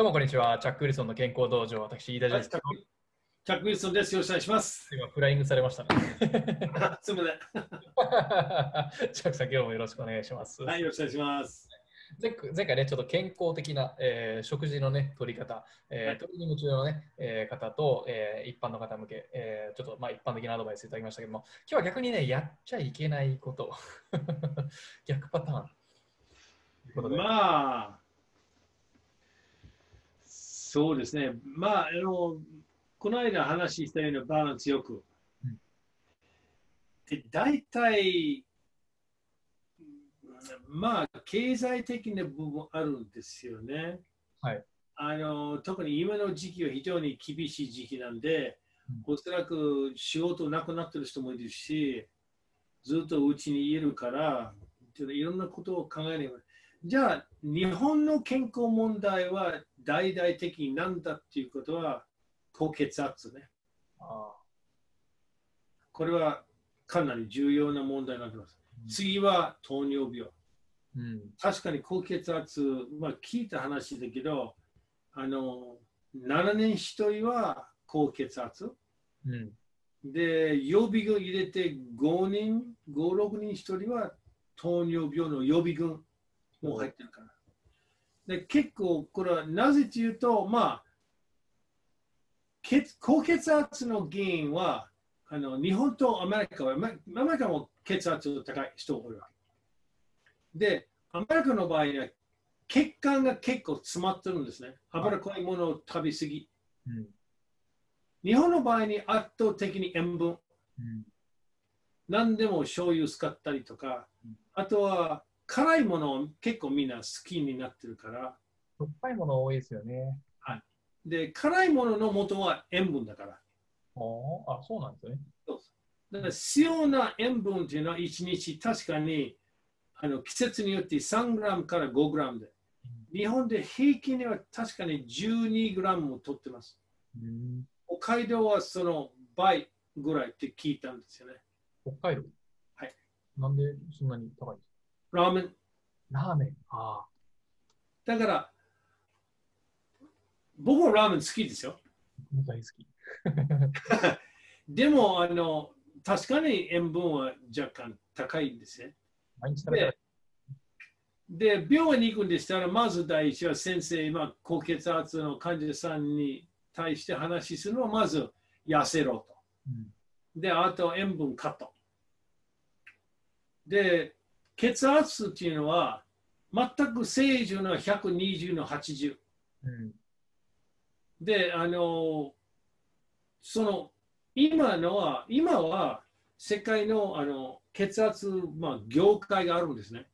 どうもこんにちは。チャック・ウィルソンの健康道場、私、飯田です。チャックウィルソンです。よろしくお願いします。今、フライングされましたね。すみま チャックさん、今日もよろしくお願いします。せん。はい、よろしくお願いします。前前回ね、ちょっと健康的な、えー食事のね、取り方、えーはいトレーニング中のね、えー方と、えー一般の方向け、えーちょっとまあ一般的なアドバイスいただきましたけども、今日は逆にね、やっちゃいけないこと、逆パターン。まあ、そうですね。まあ、あの、この間話したようなバランスよく。うんで、大体、まあ、経済的な部分あるんですよね。はい。あの特に今の時期は非常に厳しい時期なんで、うんおそらく仕事なくなってる人もいるし、ずっとうちにいるから、いろんなことを考えないじゃあ、日本の健康問題は大々的に何だっていうことは、高血圧ね。あこれはかなり重要な問題になってます。ー次は糖尿病。うん確かに高血圧、まあ、聞いた話だけど、あの7年1人は高血圧。うんで、予備軍入れて5人、5、6人1人は糖尿病の予備軍も入ってるから。で結構、これはなぜというと、まあ、血高血圧の原因はあの日本とアメリカは、まアメリカも血圧が高い人が多いわけ。で、アメリカの場合は血管が結構詰まってるんですね。脂っこいものを食べ過ぎ。うん日本の場合に圧倒的に塩分。うん何でも醤油使ったりとかうん、あとは辛いものを結構みんな好きになってるから、しょっぱいもの多いですよね。で、辛いものの元は塩分だから。おーあ、そうなんですね。だから必要な塩分っていうのは1日確かにあの季節によって3グラムから5グラムで。日本で平均では確かに12グラムも取ってます。うん北海道はその倍ぐらいって聞いたんですよね。北海道？はい。なんでそんなに高いんですか？ラーメン。ラーメン？ああ。だから、僕もラーメン好きですよ。大好き。でも、あの、確かに塩分は若干高いんですね。毎日食べで、病院に行くんでしたら、まず第一は先生、今、高血圧の患者さんに対して話するのは、まず痩せろと。うんで、あと塩分カット。で、血圧っていうのは、全く正常な120の80。うんで、あの、その、今のは、今は世界のあの血圧、まあ、業界があるんですね。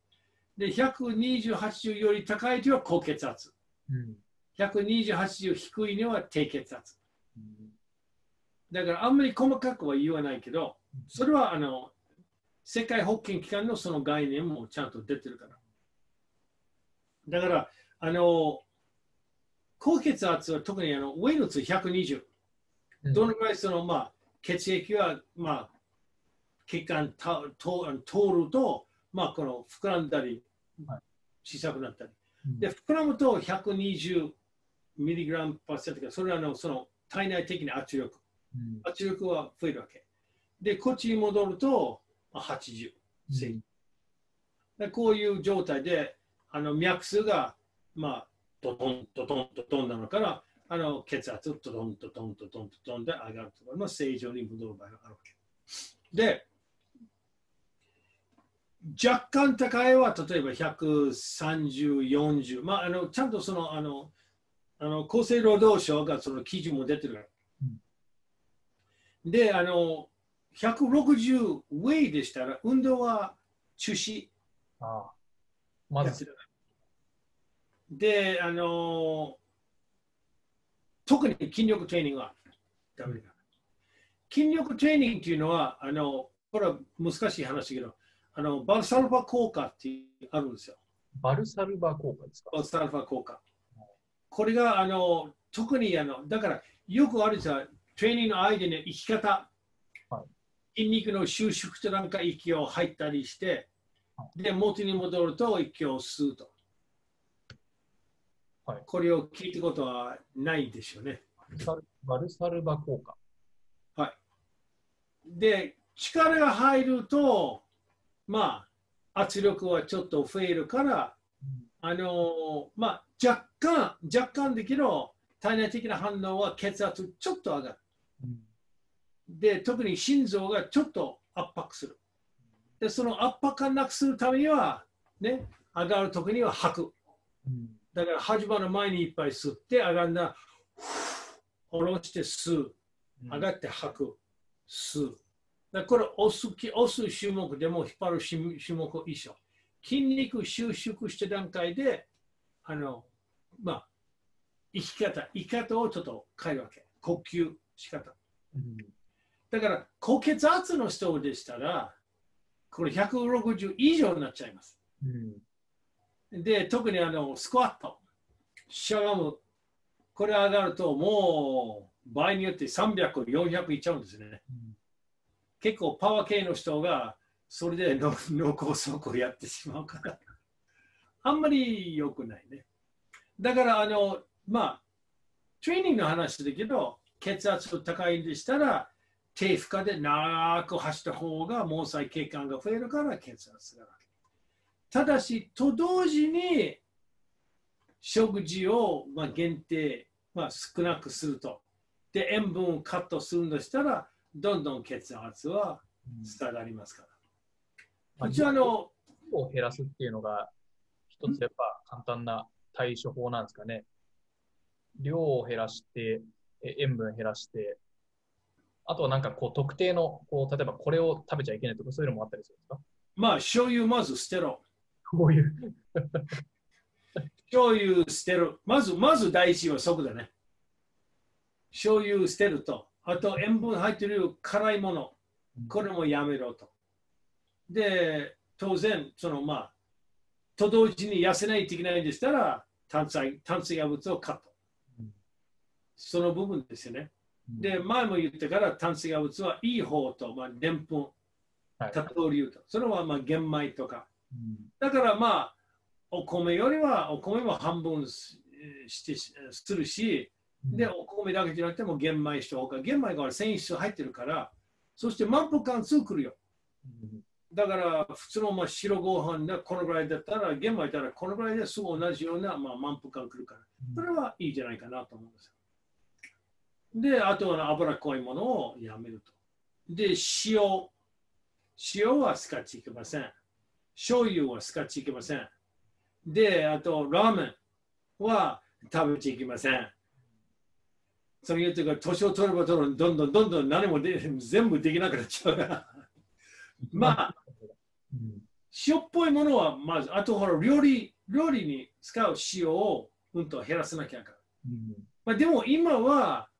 で、120、より高いというのは高血圧。うん120、低いのは低血圧。うんだからあんまり細かくは言わないけど、それはあの世界保健機関のその概念もちゃんと出てるから。だから、あの、高血圧は特にあの上のつ120。うんどのくらいその、まあ、血液は、まあ、血管た通通ると、まあ、この膨らんだりはい、小さくなったり。うんで、膨らむと120ミリグラムパーセントが、それはあのその体内的な圧力。うん圧力は増えるわけ。で、こっちに戻るとまあ80。うんでこういう状態で、あの脈数が、まあ、ドトン、ドトン、ドトンなのから、あの血圧、ドトン、ドトン、ドトン、ドトンで上がると、まあ、正常に戻る場合があるわけ。で、若干高いは、例えば130、40、まあ、あのちゃんとその、あの、あの厚生労働省がその基準も出てるから。で、あの、160ウェイでしたら、運動は中止。ああまず、で、あの、特に筋力トレーニングはダメだ。筋力トレーニングっていうのは、あの、これは難しい話だけど、あの、バルサルファ効果ってあるんですよ。バルサルバ効果ですか？バルサルファ効果。これが、あの、特に、あの、だから、よくあるじゃん、トレーニングの間の生き方、は筋肉の収縮となんか息を吐いたりしては、で、元に戻ると息を吸うと。はいこれを聞いたことはないでしょうね。バルサルバ効果。で、力が入ると、まあ、圧力はちょっと増えるから、あのまあ、若干、若干だけど、体内的な反応は血圧ちょっと上がる。で、特に心臓がちょっと圧迫する。で、その圧迫感なくするためには、ね、上がるときには吐く。だから始まる前にいっぱい吸って、上がるな、下ろして吸う。上がって吐く。吸う。だこれ押すき、押す種目でも引っ張る種目一緒。筋肉収縮した段階で、あの、まあ、生き方、生き方をちょっと変えるわけ。呼吸仕方。うんだから、高血圧の人でしたら、これ160以上になっちゃいます。で、特にあのスクワット、しゃがむ、これ上がるともう場合によって300、400いっちゃうんですね。結構パワー系の人がそれで脳脳梗塞をやってしまうから、あんまり良くないね。だから、あの、まあ、トレーニングの話だけど、血圧高いんでしたら、低負荷で長く走った方が毛細血管が増えるから血圧が上がる。ただし、と同時に食事をまあ限定、まあ、少なくすると。で、塩分をカットするんでしたら、どんどん血圧は下がりますから。うちはあの、量を減らすっていうのが、一つやっぱ簡単な対処法なんですかね。量を減らして、え塩分減らして、あとはなんかこう特定の、こう例えばこれを食べちゃいけないとかそういうのもあったりするんですか？まあ、醤油まず捨てろ。こういう。醤油捨てる。まず、まず第一はそこだね。醤油捨てると。あと、塩分入ってる辛いもの。これもやめろと。で、当然、そのまあ、と同時に痩せないといけないんでしたら、炭水炭水化物をカット。その部分ですよね。で、前も言ったから、炭水化物はいい方と、まあ、でんぷん、はい多糖流と。それはまあ玄米とか。うんだからまあ、お米よりはお米も半分ししてするし、で、お米だけじゃなくても玄米した方が、玄米が繊維質入ってるから、そして満腹感2くるよ。うんだから普通のまあ白ご飯がこのぐらいだったら、玄米だったらこのぐらいですぐ同じようなまあ満腹感くるから、それはいいじゃないかなと思うんですよ。で、あとは脂っこいものをやめると。で、塩。塩は使っちゃいけません。醤油は使っちゃいけません。で、あと、ラーメンは食べちゃいけません。それ言ってから、年を取れば取るほど、どんどんどんどん何もで全部できなくなっちゃうから。まあ、うん塩っぽいものはまず、あとほら、料理、料理に使う塩をうんと減らさなきゃいけない。うんまあ、でも今は、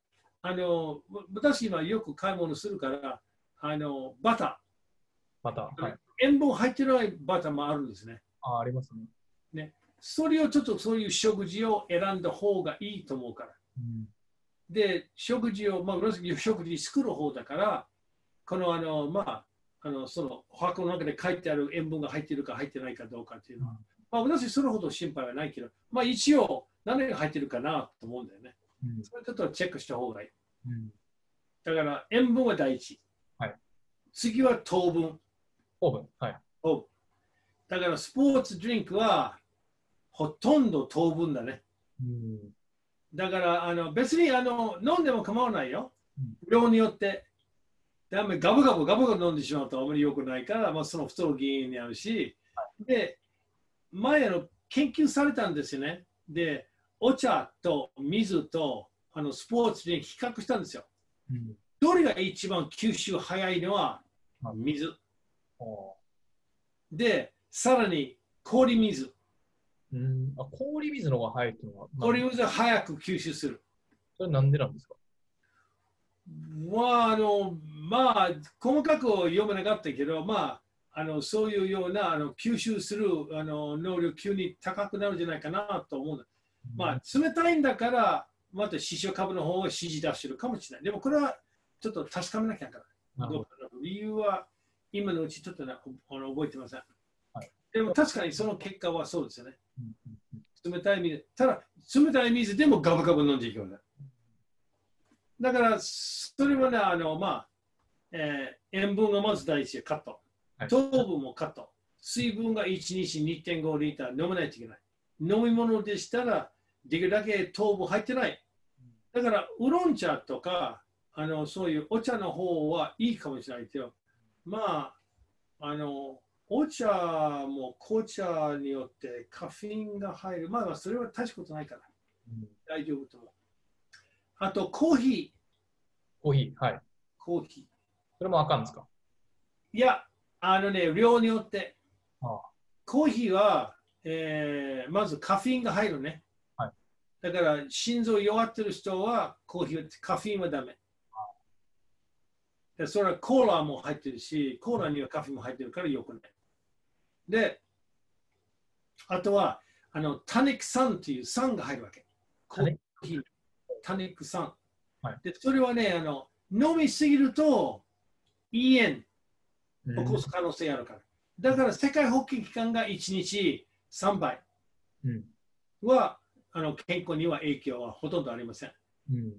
あの、私今よく買い物するから、あの、バタまた、ー、はい。塩分入ってないバターもあるんですね。あ、ありますね。それをちょっとそういう食事を選んだ方がいいと思うから。うんで、食事を、まあ、私食事作る方だから、この、あの、まあ、あの、その箱の中で書いてある塩分が入っているか入ってないかどうかっていうのは、まあ、私それほど心配はないけど、まあ、一応、何が入ってるかなと思うんだよね。うんそれちょっとチェックした方がいい。うんだから、塩分は第一。はい次は糖分。オーブン。はい。糖分だから、スポーツドリンクは、ほとんど糖分だね。うんだからあの別にあの飲んでも構わないようん。量によって。ガブガブガブガブ飲んでしまうとあまり良くないから、まあ、その太る原因になるし、で、前あの研究されたんですよね。で、お茶と水とあのスポーツに比較したんですよ。うんどれが一番吸収早いのははい水。おで、さらに氷水。うんあ氷水の方が早いっていうのは、氷水は早く吸収する。それなんでなんですか？まあ、あの、まあ、細かく読めなかったけど、まあ、あのそういうようなあの吸収するあの能力急に高くなるんじゃないかなと思う。まあ、冷たいんだから、また視床株の方が指示出してるかもしれない。でも、これはちょっと確かめなきゃいけない。どどうかな理由は今のうちちょっとねあの覚えてません。はいでも確かにその結果はそうですよね。冷たい水。ただ、冷たい水でもガブガブ飲んでいくようだ。だから、それはね、あの、まあ、えー塩分がまず第一カット。はい糖分もカット。水分が1日2.5リッター飲まないといけない。飲み物でしたら、できるだけ糖分入ってない。だから、ウーロン茶とか、あのそういうお茶の方はいいかもしれないけど、まあ、あの、お茶も紅茶によってカフェインが入る。まあまあ、それは大したことないからうん大丈夫と思う。あと、コーヒー。コーヒー、はい。コーヒー。それもあかんですか？いや、あのね、量によって。ああコーヒーは、えーまずカフェインが入るね。はいだから、心臓弱ってる人はコーヒー、カフェインはダメ。でそれはコーラも入ってるし、コーラにはカフェインも入ってるからよくない。で、あとは、あの、タニック酸っていう酸が入るわけ。コーヒー、タニック酸。はいで、それはね、あの、飲みすぎると、胃炎うん起こす可能性あるから。だから世界保健機関が1日3杯うんは、あの健康には影響はほとんどありません。うん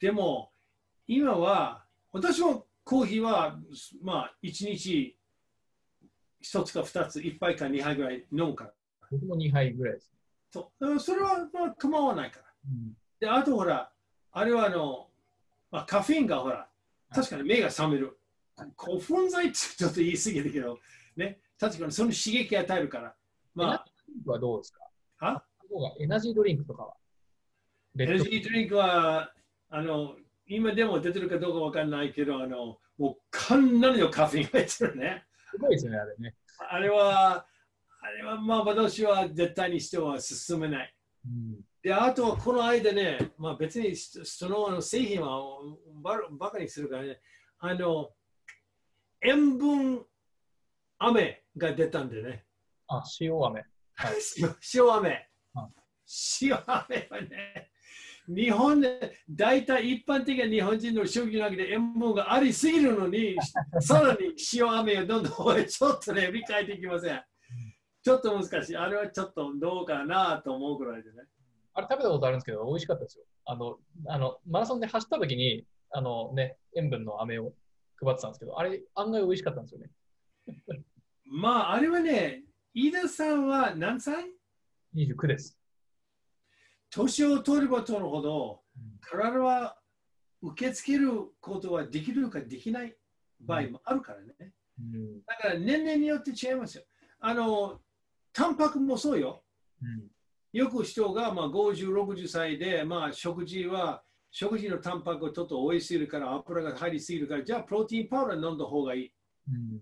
でも、今は、私もコーヒーは、まあ、1日1つか2つ、1杯か2杯ぐらい飲むから。僕も2杯ぐらいです。そうそれは、まあ、構わないから。うんで、あとほら、あれはあの、まあ、カフェインがほら、確かに目が覚める。興奮剤ってちょっと言い過ぎだけど、ね、確かにその刺激与えるから。まあ、はどうですか？あ？がエナジードリンクとかはレエナジードリンクは、あの、今でも出てるかどうかわかんないけど、あの、もうかなりのカフェインが入ってるね。すごいですよね、あれね。あれは、あれはまあ私は絶対にしては進めない。うんで、あとはこの間ね、まあ別にそそのあの製品はババカにするからね、あの、塩分飴が出たんでね。あ、塩飴。はい 塩飴は。塩飴はね、日本で大体一般的な日本人の食事の中で塩分がありすぎるのに、さらに塩飴をどんどん多いちょっとね、理解できません。ちょっと難しい。あれはちょっとどうかなと思うぐらいでね。あれ食べたことあるんですけど、美味しかったですよ。あの、あのマラソンで走った時に、あのね、塩分の飴を配ってたんですけど、あれ案外美味しかったんですよね。まあ、あれはね、飯田さんは何歳？29です。年を取れば取るほどうん、体は受け付けることはできるかできない場合もあるからね。うんだから年齢によって違いますよ。あの、タンパクもそうよ。うんよく人がまあ50、60歳で、まあ、食事は、食事のタンパクがちょっと多いすぎるから、油が入りすぎるから、じゃあプロテインパウダー飲んだ方がいい。うん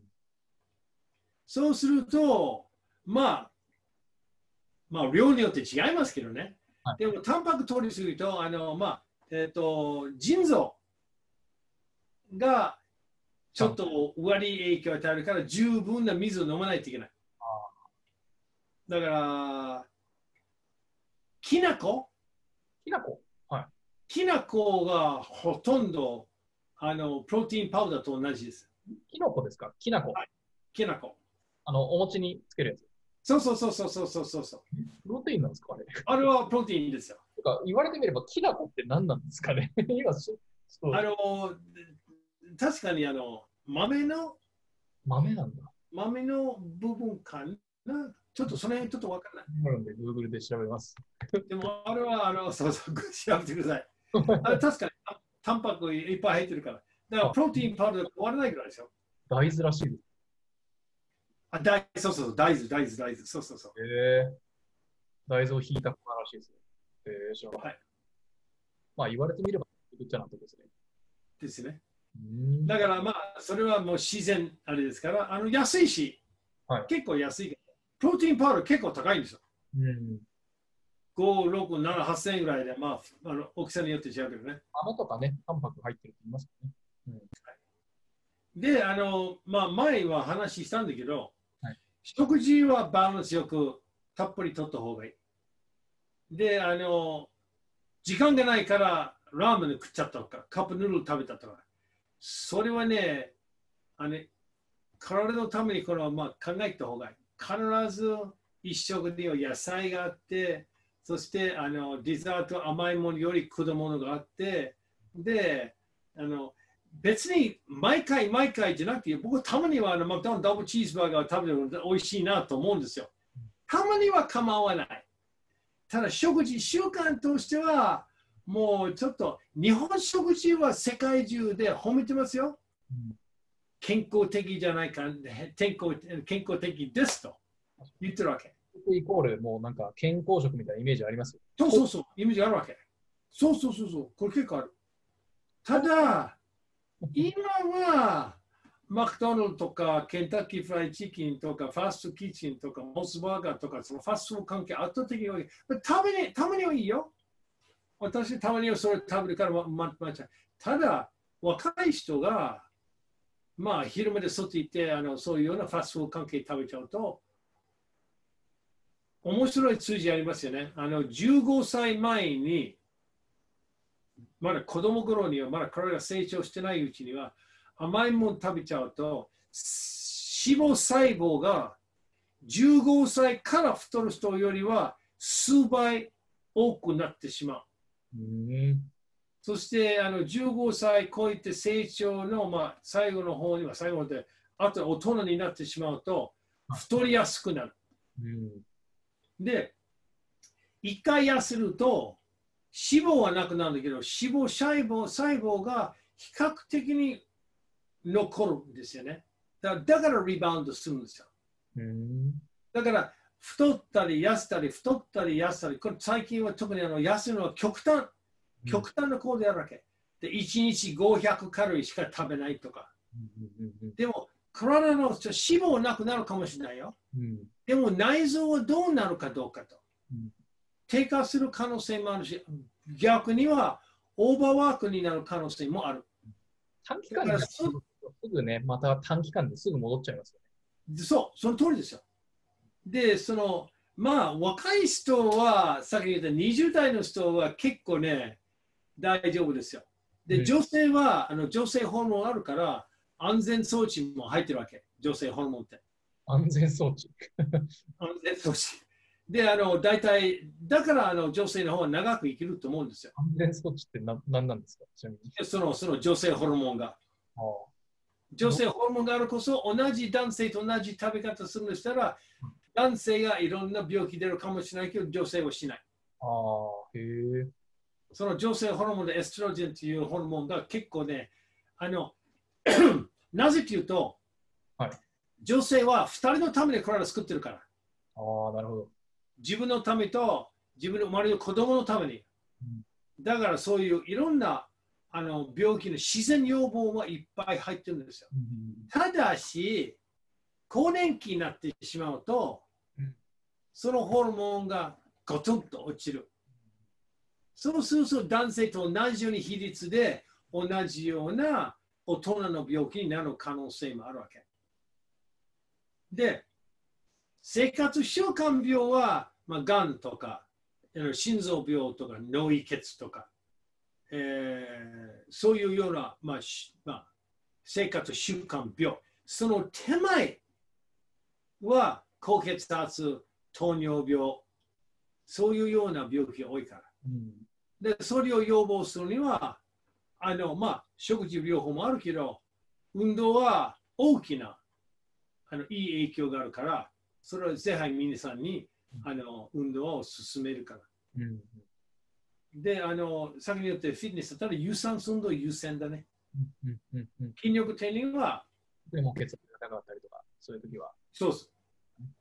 そうすると、まあ、まあ、量によって違いますけどね。はいでも、タンパク取りすぎると、あの、まあ、えっ、と、腎臓がちょっと悪い影響を与えるから、十分な水を飲まないといけない。だから、きな粉？きな粉？きな粉がほとんどあのプロテインパウダーと同じです。きのこですか？きな粉。はいきな粉。あの、お餅につけるやつ。そうそうそうそうそうそうそう。プロテインなんですかあれ？あれはプロテインですよ。てか言われてみれば、きな粉って何なんですかね？今し、そうあの、確かにあの、豆の、豆なんだ。豆の部分かな？ちょっとその辺ちょっとわからない。なので、Google で調べます。でもあれは、あの、そうそう、調べてください。あれ確かにあタンパクいっぱい入ってるから。だからプロテインパウダーが変わらないぐらいですよ。大豆らしいです。あ、大そうそう大豆、大豆、大豆。そうそうそう。へえ大豆をひいた粉らしいですね。へえ知らなかったはいまあ言われてみれば、ぐっちゃなとこですね。ですね。うーんだからまあ、それはもう自然あれですから、あの安いし、はい結構安い。プロテインパウダー結構高いんですよ。うん。5、6、7、8000円ぐらいで、まあ、あの大きさによって違うけどね。豆とかね、タンパク入ってるって言いますよね。で、あの、まあ、前は話したんだけど、はい食事はバランスよくたっぷりとった方がいい。で、あの、時間がないからラーメン食っちゃったとか、カップヌードル食べたとか、それはね、あの体のためにこれはまあ考えた方がいい。必ず一食には野菜があって、そしてあのデザート甘いものより果物があって、で、あの別に毎回毎回じゃなくて、僕たまにはあのマクドナルドダブルチーズバーガーを食べるの美味しいなと思うんですよ。たまには構わない。ただ食事習慣としては、もうちょっと日本食事は世界中で褒めてますよ。健康的じゃないか、健康健康的ですと言ってるわけ。イコール、もうなんか健康食みたいなイメージあります？よ。そうそうそう、イメージあるわけ。そうそうそうそう、これ結構ある。ただ、今は、マクドナルドとか、ケンタッキーフライチキンとか、ファーストキッチンとか、モスバーガーとか、そのファスト関係圧倒的に多い。たまにたまにはいいよ。私、たまにはそれ食べるから、まままただ、若い人が、まあ、昼まで外行ってあの、そういうようなファスト関係食べちゃうと、面白い数字ありますよね。あの15歳前に、まだ子供頃には、まだ彼が成長してないうちには、甘いもの食べちゃうと、脂肪細胞が15歳から太る人よりは数倍多くなってしまう。うん。そしてあの15歳超えて成長の、まあ、最後の方には、最後まで、あと大人になってしまうと、太りやすくなる。うん。で、一回痩せると、脂肪はなくなるんだけど、脂肪細胞細胞が比較的に残るんですよね。だからだからリバウンドするんですよ。うん。だから、太ったり痩せたり、太ったり痩せたり、これ最近は特にあの痩せるのは極端、極端な行動やるわけ。で、1日500カロリーしか食べないとか。うん。でも、体の脂肪なくなるかもしれないよ。うん。でも内臓はどうなるかどうかとうん。低下する可能性もあるし、逆にはオーバーワークになる可能性もある。短期間ですぐね、また短期間ですぐ戻っちゃいますよね。そう、その通りですよ。で、その、まあ、若い人は、さっき言った20代の人は結構ね、大丈夫ですよ。で、うん女性は、あの女性ホルモンあるから、安全装置も入ってるわけ。女性ホルモンって。安全装置。安全装置。で、あの、大体、だからあの女性の方が長く生きると思うんですよ。安全装置って何何なんですか？ちなみに。そのその女性ホルモンが。あ女性ホルモンがあるこそ、同じ男性と同じ食べ方するんでしたら、男性がいろんな病気出るかもしれないけど、女性はしない。あー、へえ。その女性ホルモンでエストロゲンというホルモンが結構ね、あの、なぜというと、はい女性は2人のために体を作ってるから。ああ、なるほど。自分のためと自分の生まれる子供のために。だからそういういろんなあの病気の自然予防はいっぱい入ってるんですよ。うんただし、更年期になってしまうとうん、そのホルモンがゴトンと落ちる。そうすると男性と同じように比率で同じような大人の病気になる可能性もあるわけ。で、生活習慣病は、まあ、がんとか、心臓病とか脳溢血とか、えーそういうような、まあしまあ、生活習慣病、その手前は高血圧、糖尿病、そういうような病気が多いから。うん。で、それを予防するには、あの、まあ、食事療法もあるけど、運動は大きな、あの、いい影響があるから、それはぜひ皆さんに、あの、運動を進めるから。うんで、あの、先に言ってフィットネスだったら有酸素運動優先だね。うんうんうん筋力トレーニングは、でも血圧が高かったりとか、そういう時は。そうです。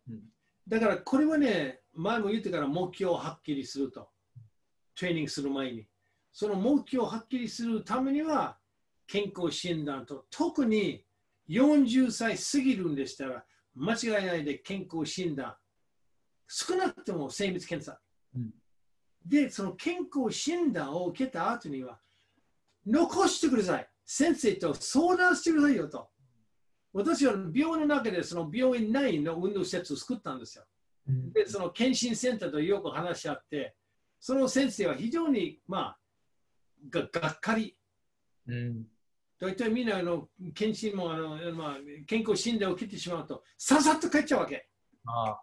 うんだからこれはね、前も言ってから目標をはっきりすると。トレーニングする前に。その目標をはっきりするためには、健康診断と、特に40歳過ぎるんでしたら、間違いないで健康診断。少なくとも精密検査。うんで、その健康診断を受けた後には、残してください。先生と相談してくださいよと。私は病院の中でその病院内の運動施設を作ったんですよ。うんで、その検診センターとよく話し合って、その先生は非常に、まあ、ががっかり。うん大体みんなあの検診もあの、まあ、健康診断を受けてしまうと、ささっと帰っちゃうわけ。あ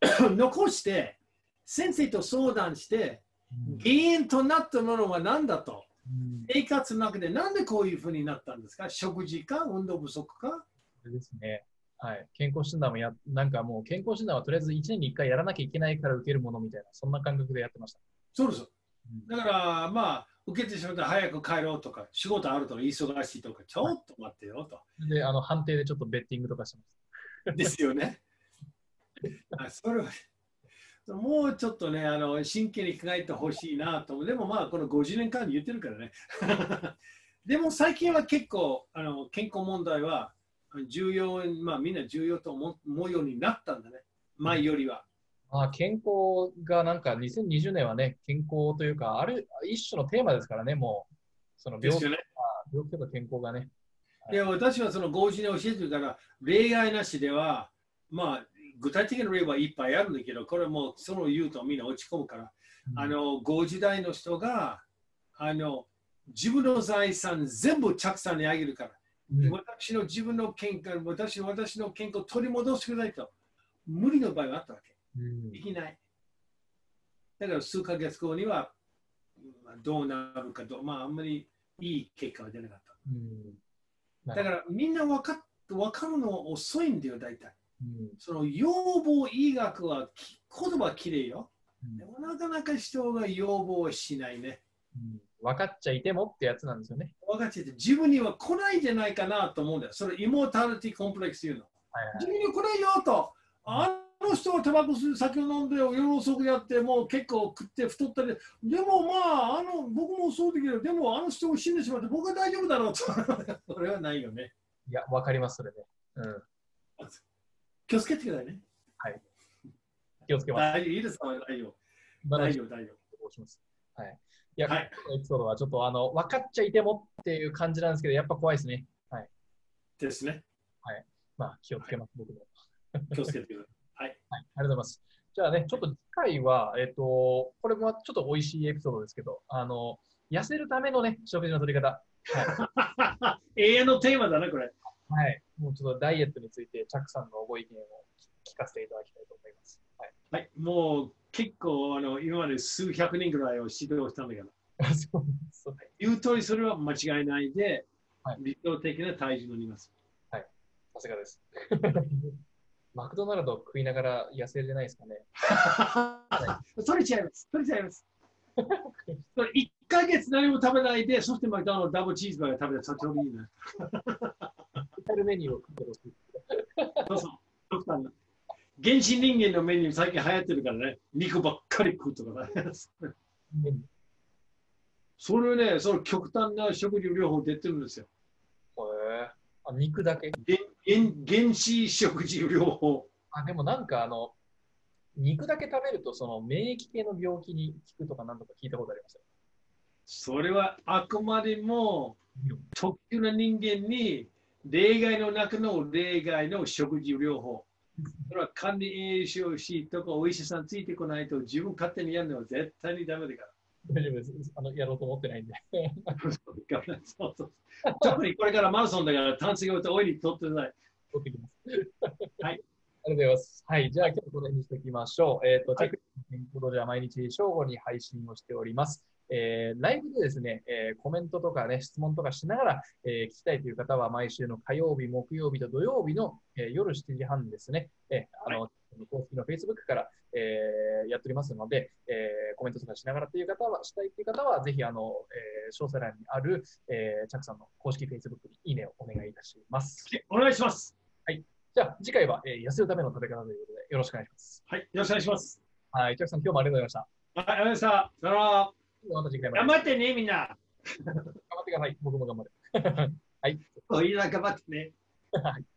残して、先生と相談して、うん原因となったものは何だと。うん生活の中でなんでこういうふうになったんですか？食事か？運動不足か？ですね。はい。健康診断もや、なんかもう健康診断はとりあえず1年に1回やらなきゃいけないから受けるものみたいな、そんな感覚でやってました。そうです。うんだから、まあ、受けてしまったら早く帰ろうとか、仕事あるとか、忙しいとか、ちょっと待ってよと。で、あの、判定でちょっとベッティングとかしてます。ですよね。あそれはもうちょっとね、あの真剣に考えてほしいなと。でもまあ、この50年間言ってるからね。でも最近は結構あの健康問題は重要、まあみんな重要と思思うようになったんだね。前よりは。まあ、健康がなんか2020年はね、健康というか、ある一種のテーマですからね、もう、その病気ね。病気とか健康がね。で私はその50年教えてるから、例外なしでは、まあ、具体的な例はいっぱいあるんだけど、これもその言うとみんな落ち込むから、あの5時代の人があの自分の財産全部着さんにあげるから、うん、私の自分の健康、私の私の健康を取り戻してくださいと、無理の場合があったわけ。うんできない。だから数ヶ月後にはまあどうなるかと、まああんまりいい結果は出なかった。うんだからみんな分かっ分かるのは遅いんだよ、大体。うんその要望医学はき言葉はきれいよ。うんでもなかなか人が要望はしないね。うん分かっちゃいてもってやつなんですよね。分かっちゃって自分には来ないんじゃないかなと思うんだよ。それイモータリティコンプレックス言うの。はいはい自分には来ないよと。あの人はタバコ吸う酒を飲んで夜遅くやってもう結構食って太ったり。でもまああの僕もそうだけどでもあの人を死んでしまって僕は大丈夫だろうと。それはないよね。いや、分かります、それね。うん。気をつけてくださいね。気をつけます。大丈夫いいですか大丈夫。大丈夫、大丈どうします。はい。いや、はいこのエピソードはちょっとあの分かっちゃいてもっていう感じなんですけど、やっぱ怖いですね。はい。夫。ですね。まあ、気をつけます、僕も。気をつけてください。はい。ありがとうございます。じゃあね、ちょっと次回は、えっ、と、これもちょっと美味しいエピソードですけど、あの、痩せるためのね、食事の取り方。永遠のテーマだな、これ。はい。もうちょっとダイエットについて、チャックさんのご意見を聞かせていただきたいと思います。はい。はい、もう結構あの今まで数百人ぐらいを指導したんだけど、そうそう言う通りそれは間違いないで、はい理想的な体重になります。さすがです。マクドナルド食いながら痩せれないですかね。それ違います。それ違います。それ1ヶ月何も食べないで、そしてマクドナルドダブルチーズバーガー食べたらそれでいいな。スペシャルメニューを食ってほしい。そうそう。極端な原始人間のメニュー最近流行ってるからね、肉ばっかり食うとかね。それね、その極端な食事療法出てるんですよ。あ肉だけ？原始食事療法。あでもなんかあの肉だけ食べるとその免疫系の病気に効くとかなんとか聞いたことありますよ。それはあくまでも特殊な人間に例外の中の例外の食事療法。それは管理栄養士とかお医者さんついてこないと自分勝手にやるのは絶対にダメだか大丈夫です。あのやろうと思ってないんで。ら。そうそう特にこれからマラソンだから炭水化物多いにとってください。取ってきます。はい。ありがとうございます。はい。じゃあ今日この辺にしておきましょう。えっ、と、はいチェック健康道では毎日正午に配信をしております。えーライブでですね、えーコメントとかね、質問とかしながら、えー聞きたいという方は毎週の火曜日、木曜日と土曜日の、えー夜7時半ですね、えーあの、公式の Facebook から、えーやっておりますので、えーコメントとかしながらという方は、したいという方は、ぜひ、あの、えー詳細欄にある、えーチャックさんの公式 Facebook にいいねをお願いいたします。お願いします。じゃあ、次回は、えー痩せるための食べ方ということで、よろしくお願いします。はい。よろしくお願いします。はい、チャックさん、今日もありがとうございまはい、ありがとうございました。さよなら。した。また次回まで。頑張ってね、みんな。頑張ってください。僕も頑張る。はい。みんな頑張ってね。はい